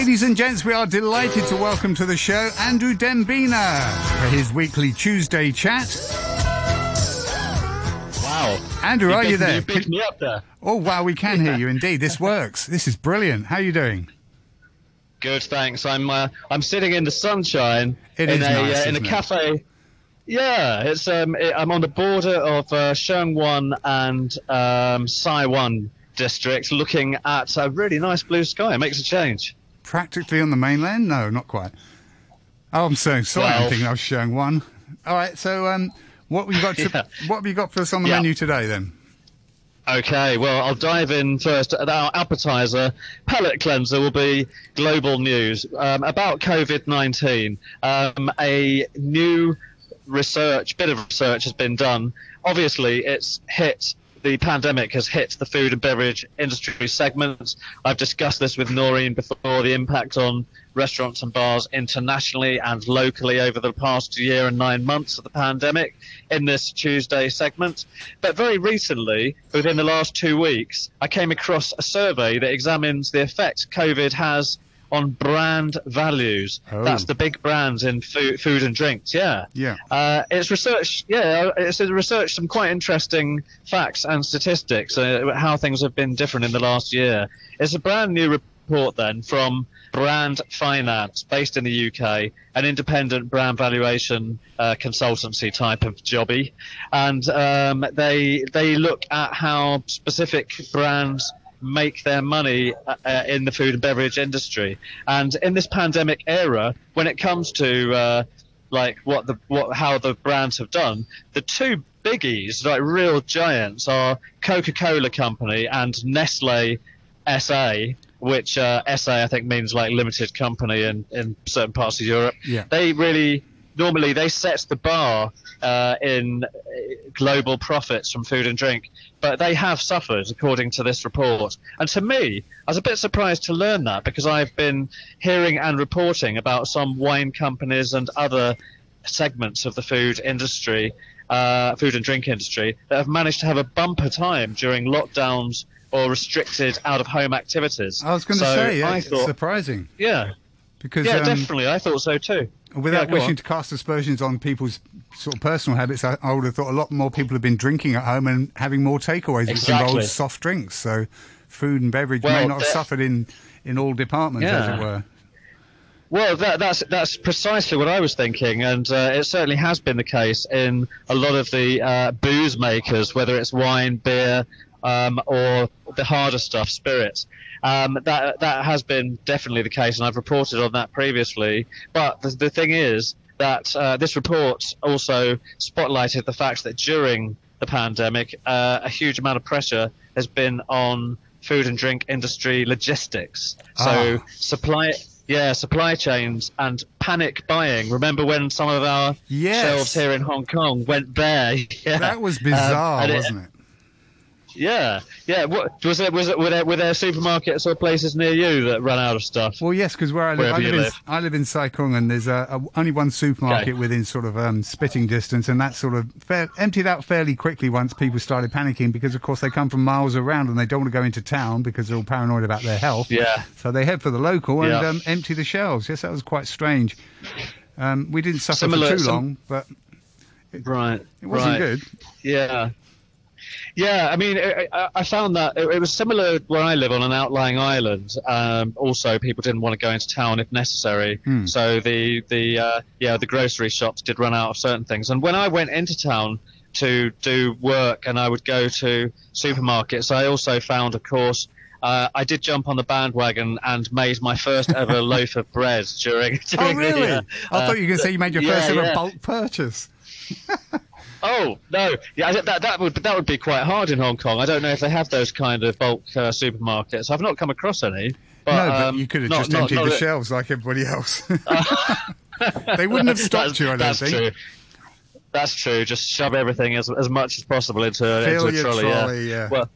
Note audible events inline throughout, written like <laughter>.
Ladies and gents, we are delighted to welcome to the show Andrew Dembina for his weekly Tuesday chat. Wow. Andrew, are you there? You picked me up there. Oh, wow, we can hear you indeed. This works. This is brilliant. How are you doing? Good, thanks. I'm uh, I'm sitting in the sunshine It in a nice, uh, in a isn't it? cafe. Yeah, it's um it, I'm on the border of uh, Sheung Wan and um, Sai Wan districts, looking at a really nice blue sky. It makes a change. Practically on the mainland? No, not quite. Oh, I'm so sorry. I'm thinking I was showing one. All right, so um, what have you got? To, <laughs> Yeah. What have you got for us on the Yeah. menu today then? Okay, well, I'll dive in first. Our appetizer, palate cleanser, will be global news um, about COVID 19. Um, a new research, bit of research has been done. Obviously, it's hit. The pandemic has hit the food and beverage industry segments. I've discussed this with Noreen before the impact on restaurants and bars internationally and locally over the past year and nine months of the pandemic in this Tuesday segment. But very recently, within the last two weeks, I came across a survey that examines the effect COVID has on brand values. Oh. That's the big brands in food, food and drinks. Yeah. Yeah. Uh, it's research, yeah, it's researched some quite interesting facts and statistics, uh, how things have been different in the last year. It's a brand new report then from Brand Finance, based in the UK, an independent brand valuation uh, consultancy type of jobby, and um, they they look at how specific brands make their money uh, uh, in the food and beverage industry. And in this pandemic era, when it comes to uh, like what the what how the brands have done, the two biggies, like real giants, are Coca-Cola Company and Nestle SA. Which uh, SA I think means like limited company in, in certain parts of Europe. Yeah. They really normally they set the bar uh, in global profits from food and drink, but they have suffered according to this report. And to me, I was a bit surprised to learn that because I've been hearing and reporting about some wine companies and other segments of the food industry, uh, food and drink industry, that have managed to have a bumper time during lockdowns or restricted out of home activities. I was going to So say, yeah, I it's thought, surprising yeah, because yeah, um, definitely, I thought so too. Without Yeah, wishing on. to cast aspersions on people's sort of personal habits, I, I would have thought a lot more people have been drinking at home and having more takeaways, which Exactly. involves soft drinks. So food and beverage may Well, not have suffered in, in all departments, as it were. Well, that, that's that's precisely what I was thinking, and uh, it certainly has been the case in a lot of the uh, booze makers, whether it's wine, beer, um, or the harder stuff, spirits. Um, that that has been definitely the case, and I've reported on that previously. But the, the thing is that uh, this report also spotlighted the fact that during the pandemic, uh, a huge amount of pressure has been on food and drink industry logistics. So Ah. supply. Yeah, supply chains and panic buying. Remember when some of our Yes. shelves here in Hong Kong went bare? <laughs> Yeah. That was bizarre, Um, it- wasn't it? Yeah, yeah. What was it? Was it? Were there, were there supermarkets or places near you that ran out of stuff? Well, yes, because where I live, I live, in, live. I live in Sai Kung, and there's a, a, only one supermarket Okay. within sort of um, spitting distance, and that sort of fair, emptied out fairly quickly once people started panicking because, of course, they come from miles around and they don't want to go into town because they're all paranoid about their health. Yeah. So they head for the local and Yeah. um, empty the shelves. Yes, that was quite strange. Um, we didn't suffer Similar- for too some- long, but Right. it wasn't right. good. Yeah. Yeah, I mean, I, I- found that it, it was similar where I live on an outlying island. Um, also, people didn't want to go into town if necessary, Hmm. so the the uh, yeah the grocery shops did run out of certain things. And when I went into town to do work, and I would go to supermarkets, I also found, of course. Uh, I did jump on the bandwagon and made my first ever <laughs> loaf of bread during. Oh, really? The, uh, I thought you were going to say you made your yeah, first ever yeah. bulk purchase. <laughs> Oh no, yeah, that that would that would be quite hard in Hong Kong. I don't know if they have those kind of bulk uh, supermarkets. I've not come across any. But, no, but um, you could have not- just not- emptied not the shelves like everybody else. <laughs> <laughs> they wouldn't have stopped you, I don't think. True. That's true. Just shove everything as as much as possible into, Fill into a trolley. trolley, yeah. yeah. Well,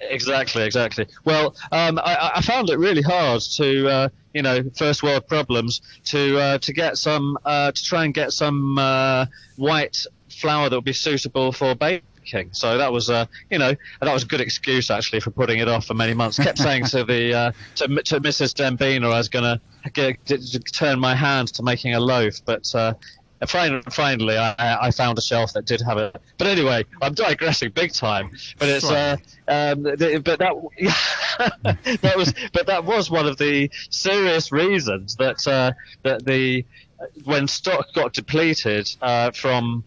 exactly, exactly. Well, um, I, I found it really hard to, uh, you know, first world problems to uh, to get some uh, to try and get some uh, white flour that would be suitable for baking So that was, uh, you know, that was a good excuse actually for putting it off for many months. Kept saying to the uh, to, to Mrs. Dembina I was going to turn my hand to making a loaf, but uh, finally, I, I, found a shelf that did have it. But anyway, I'm digressing big time. But it's uh, um, but that <laughs> that was but that was one of the serious reasons that uh, that the when stock got depleted uh, from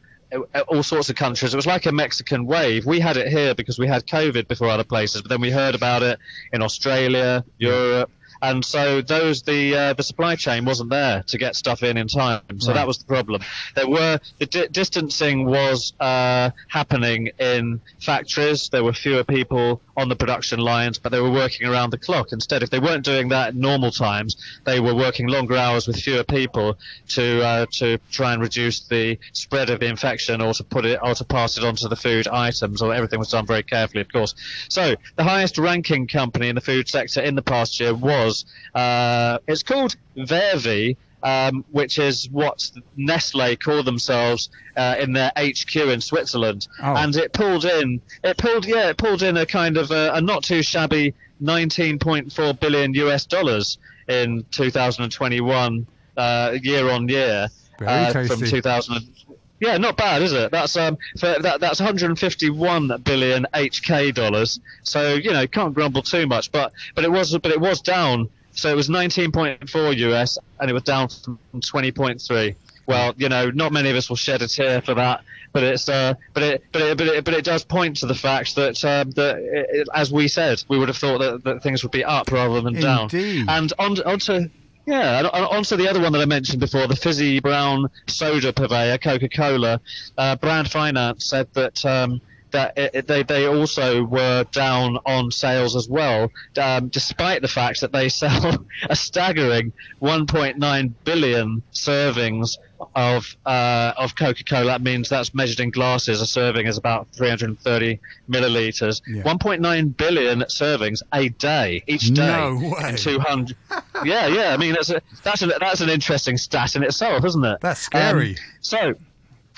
all sorts of countries. It was like a Mexican wave. We had it here because we had COVID before other places, but then we heard about it in Australia, Europe, and so those the uh, the supply chain wasn't there to get stuff in in time. So right. that was the problem. There were the di- distancing was uh, happening in factories. There were fewer people on the production lines, but they were working around the clock instead. If they weren't doing that at normal times, they were working longer hours with fewer people to uh, to try and reduce the spread of the infection, or to put it or to pass it onto the food items. Or everything was done very carefully, of course. So the highest ranking company in the food sector in the past year was was uh, it's called Vervi, um, which is what Nestle call themselves uh, in their HQ in Switzerland, oh. and it pulled in it pulled yeah it pulled in a kind of a, a not too shabby 19.4 billion US dollars in 2021 uh, year on year uh, from 2000. Yeah, not bad, is it? That's um, that, that's 151 billion HK dollars. So you know, can't grumble too much. But but it was but it was down. So it was 19.4 US, and it was down from 20.3. Well, you know, not many of us will shed a tear for that, but it's uh, but it but it, but it, but it does point to the fact that um, that it, as we said, we would have thought that, that things would be up rather than down. Indeed. And on onto yeah, and on to the other one that I mentioned before, the fizzy brown soda purveyor, Coca-Cola. Uh, Brand Finance said that um, that it, they they also were down on sales as well, um, despite the fact that they <laughs> sell a staggering 1.9 billion servings of uh, of Coca-Cola. That means that's measured in glasses. A serving is about 330 milliliters. Yeah. 1.9 billion servings a day, each day. No way. 200. <laughs> yeah, yeah. I mean, that's a, that's a, that's an interesting stat in itself, isn't it? That's scary. Um, so.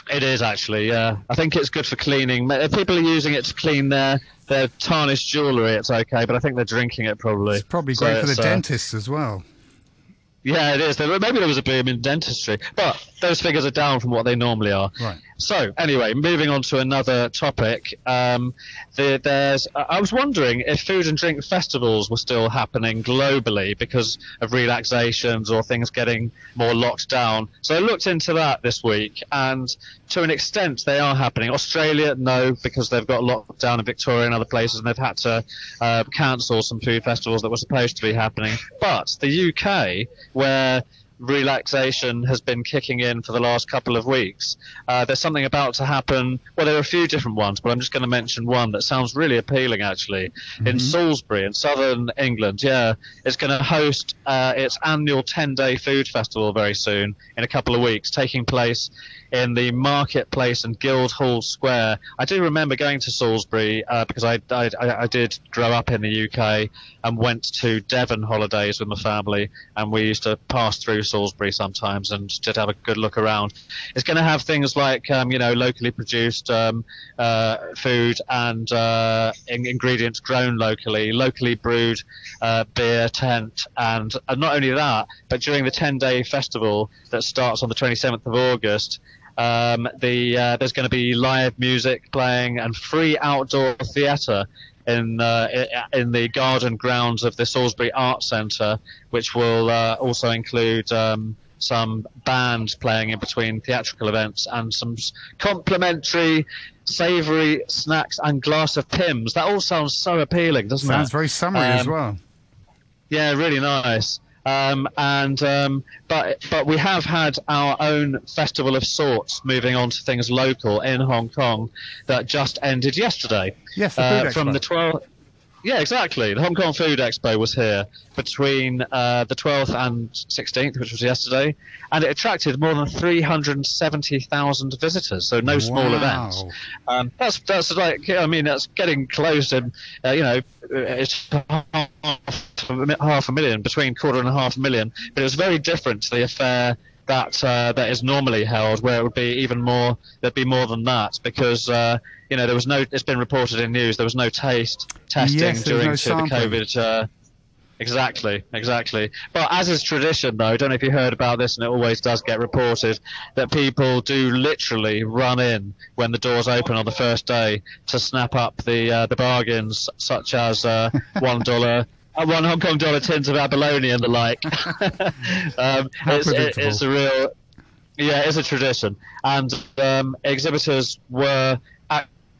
It is actually, yeah. I think it's good for cleaning. If people are using it to clean their, their tarnished jewellery, it's okay. But I think they're drinking it probably. It's probably great so for the uh, dentists as well. Yeah, it is. Maybe there was a boom in dentistry, but those figures are down from what they normally are. Right. So, anyway, moving on to another topic. Um, the, there's, I was wondering if food and drink festivals were still happening globally because of relaxations or things getting more locked down. So I looked into that this week, and to an extent, they are happening. Australia, no, because they've got locked down in Victoria and other places, and they've had to uh, cancel some food festivals that were supposed to be happening. But the UK, where relaxation has been kicking in for the last couple of weeks. Uh, there's something about to happen. Well, there are a few different ones, but I'm just going to mention one that sounds really appealing actually. Mm-hmm. In Salisbury, in southern England, yeah, it's going to host uh, its annual 10 day food festival very soon in a couple of weeks, taking place in the marketplace and Guildhall Square. I do remember going to Salisbury uh, because I, I, I, did grow up in the UK and went to Devon holidays with my family, and we used to pass through Salisbury sometimes and just have a good look around. It's going to have things like um, you know locally produced um, uh, food and uh, in- ingredients grown locally, locally brewed uh, beer tent, and not only that, but during the 10-day festival that starts on the 27th of August. Um, the uh, there's going to be live music playing and free outdoor theatre in uh, in the garden grounds of the Salisbury Art Centre, which will uh, also include um, some bands playing in between theatrical events and some complimentary savoury snacks and glass of Pimm's. That all sounds so appealing, doesn't sounds it? Sounds very summery um, as well. Yeah, really nice. Um, and um, but but we have had our own festival of sorts moving on to things local in Hong Kong that just ended yesterday. Yes, the uh, from the 12th. Yeah, exactly. The Hong Kong Food Expo was here between uh, the 12th and 16th, which was yesterday, and it attracted more than 370,000 visitors. So no small wow. event. Um, that's that's like I mean that's getting close to uh, you know it's half a million between quarter and a half a million, but it was very different to the affair that uh, that is normally held, where it would be even more. There'd be more than that because uh, you know there was no. It's been reported in news there was no taste testing Yes, during no to the. COVID. Uh, Exactly, exactly. But as is tradition, though, I don't know if you heard about this, and it always does get reported that people do literally run in when the doors open on the first day to snap up the uh, the bargains, such as uh, <laughs> one dollar. Uh, one Hong Kong dollar tins of abalone and the like. <laughs> <laughs> um, it's, it, it's a real, yeah, it's a tradition. And um, exhibitors were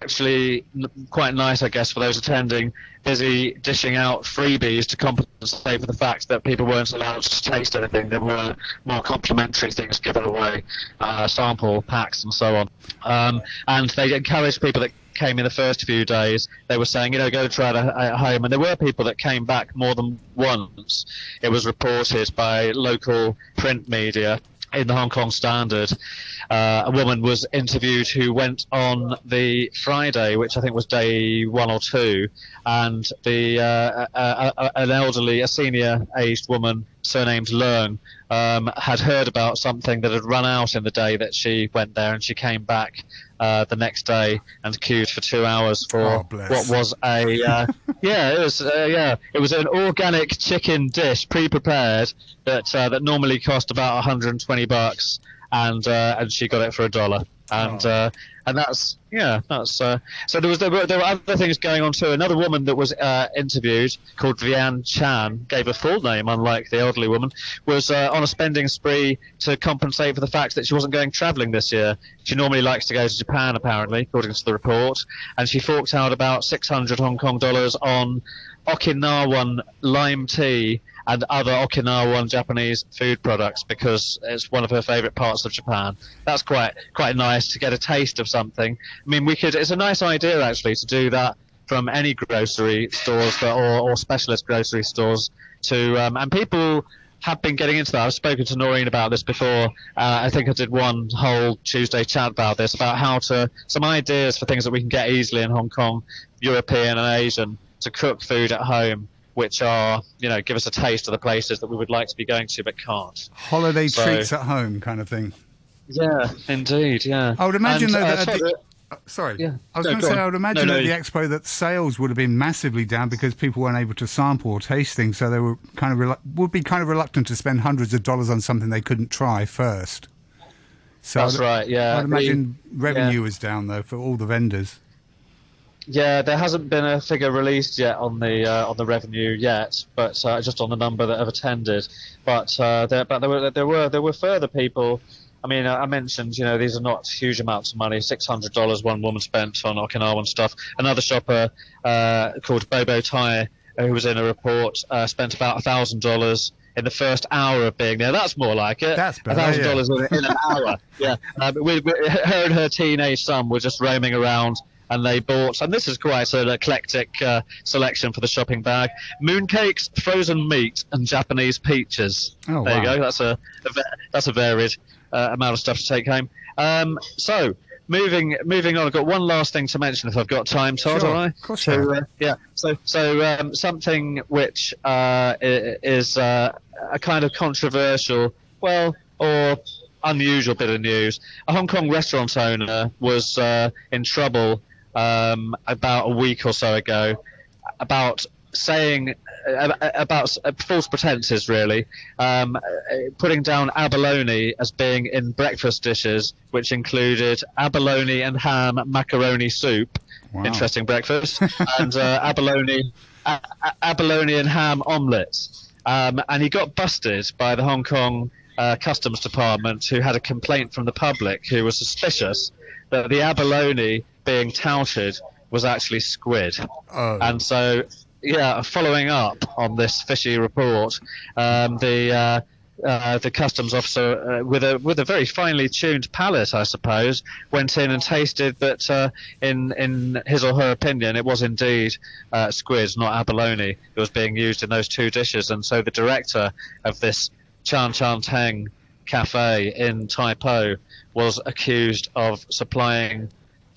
actually quite nice, I guess, for those attending, busy dishing out freebies to compensate for the fact that people weren't allowed to taste anything. There were more complimentary things given away, uh, sample packs and so on. Um, and they encouraged people that came in the first few days. They were saying, you know, go try it at at home. And there were people that came back more than once. It was reported by local print media in the Hong Kong Standard, uh, a woman was interviewed who went on the Friday, which I think was day one or two, and the uh, uh, uh, an elderly, a senior-aged woman surnamed Learn, um, had heard about something that had run out in the day that she went there, and she came back uh, the next day and queued for two hours for Oh, what was a uh, <laughs> yeah, it was uh, yeah, it was an organic chicken dish pre-prepared that uh, that normally cost about 120 bucks, and uh, and she got it for a dollar, and Oh. uh, and that's yeah, that's uh, so there was there were, there were other things going on too. Another woman that was uh, interviewed called Vian Chan gave a full name, unlike the elderly woman, was uh, on a spending spree to compensate for the fact that she wasn't going travelling this year. She normally likes to go to Japan, apparently, according to the report, and she forked out about 600 Hong Kong dollars on Okinawan lime tea and other Okinawan Japanese food products because it's one of her favourite parts of Japan. That's quite quite nice to get a taste of something. I mean, we could. It's a nice idea actually to do that from any grocery stores that, or, or specialist grocery stores to um, and people have been getting into that. I've spoken to Noreen about this before. Uh, I think I did one whole Tuesday chat about this, about how to some ideas for things that we can get easily in Hong Kong, European and Asian, to cook food at home, which are you know give us a taste of the places that we would like to be going to but can't. Holiday So- treats at home kind of thing. Yeah, indeed. Yeah. I would imagine And, though uh, that at sorry, the- Uh, Sorry, Yeah. I was No, going to say on. I would imagine No, no, at the expo that sales would have been massively down because people weren't able to sample or taste things, so they were kind of relu- would be kind of reluctant to spend hundreds of dollars on something they couldn't try first. So That's I'd, right. Yeah. I'd We- imagine revenue was down though for all the vendors. Yeah, there hasn't been a figure released yet on the uh, on the revenue yet, but uh, just on the number that have attended. But uh, there, but there were there were there were further people. I mean, I mentioned, you know, these are not huge amounts of money. Six hundred dollars one woman spent on Okinawan stuff. Another shopper uh, called Bobo Tai, uh, who was in a report, uh, spent about thousand dollars in the first hour of being there. That's more like it. That's better, thousand dollars in an hour. yeah, <laughs> uh, we, we, her and her teenage son were just roaming around. And they bought, and this is quite an eclectic uh, selection for the shopping bag: mooncakes, frozen meat, and Japanese peaches. Oh, there you go. That's a, a that's a varied uh, amount of stuff to take home. Um, so moving moving on, I've got one last thing to mention if I've got time, Todd. Sure, all right? of course So uh, yeah, so so um, something which uh, is uh, a kind of controversial, well, or unusual bit of news. A Hong Kong restaurant owner was uh, in trouble um, about a week or so ago about saying uh, about uh, false pretenses really um, uh, putting down abalone as being in breakfast dishes which included abalone and ham macaroni soup. Wow. interesting breakfast. <laughs> And uh, abalone a- abalone and ham omelets. Um, and he got busted by the Hong Kong uh, Customs Department who had a complaint from the public who was suspicious that the abalone being touted was actually squid Oh, and so, yeah, following up on this fishy report, um, the uh, uh, the customs officer, uh, with a with a very finely tuned palate, I suppose, went in and tasted that, uh, in in his or her opinion, it was indeed uh, squid, not abalone, that was being used in those two dishes. And so, the director of this Chan Chan Tang cafe in Tai Po was accused of supplying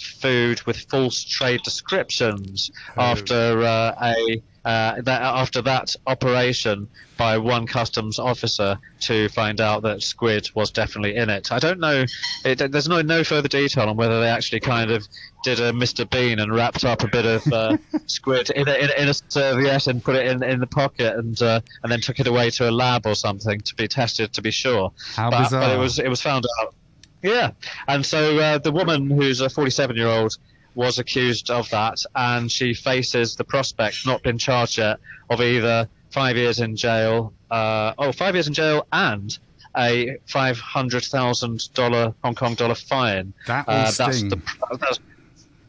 food with false trade descriptions Oh. after uh, a uh, that after that operation by one customs officer to find out that squid was definitely in it. I don't know. It, there's no no further detail on whether they actually kind of did a Mr. Bean and wrapped up a bit of uh, <laughs> squid in a, in, a, in a serviette and put it in in the pocket and uh, and then took it away to a lab or something to be tested to be sure. How but, bizarre. but it was it was found out. Yeah, and so uh, the woman who's a 47 year old was accused of that, and she faces the prospect, not been charged yet, of either five years in jail, uh, oh, five years in jail and a five hundred thousand dollar Hong Kong dollar fine. That will Uh, that's sting. the that's,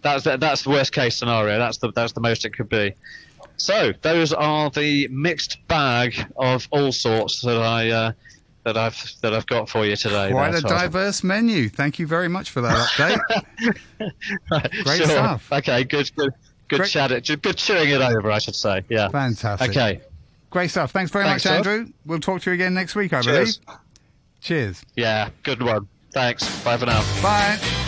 that's the, that's the worst case scenario. That's the that's the most it could be. So those are the mixed bag of all sorts that I uh, that I've that I've got for you today. Quite a diverse menu. Thank you very much for that update. <laughs> Great Sure. stuff. Okay, good, good, good Great. chat. It, good chewing it over, I should say. Yeah. Fantastic. Okay. Great stuff. Thanks very Thanks, much. Andrew. We'll talk to you again next week, I Cheers. believe. Cheers. Yeah. Good one. Thanks. Bye for now. Bye.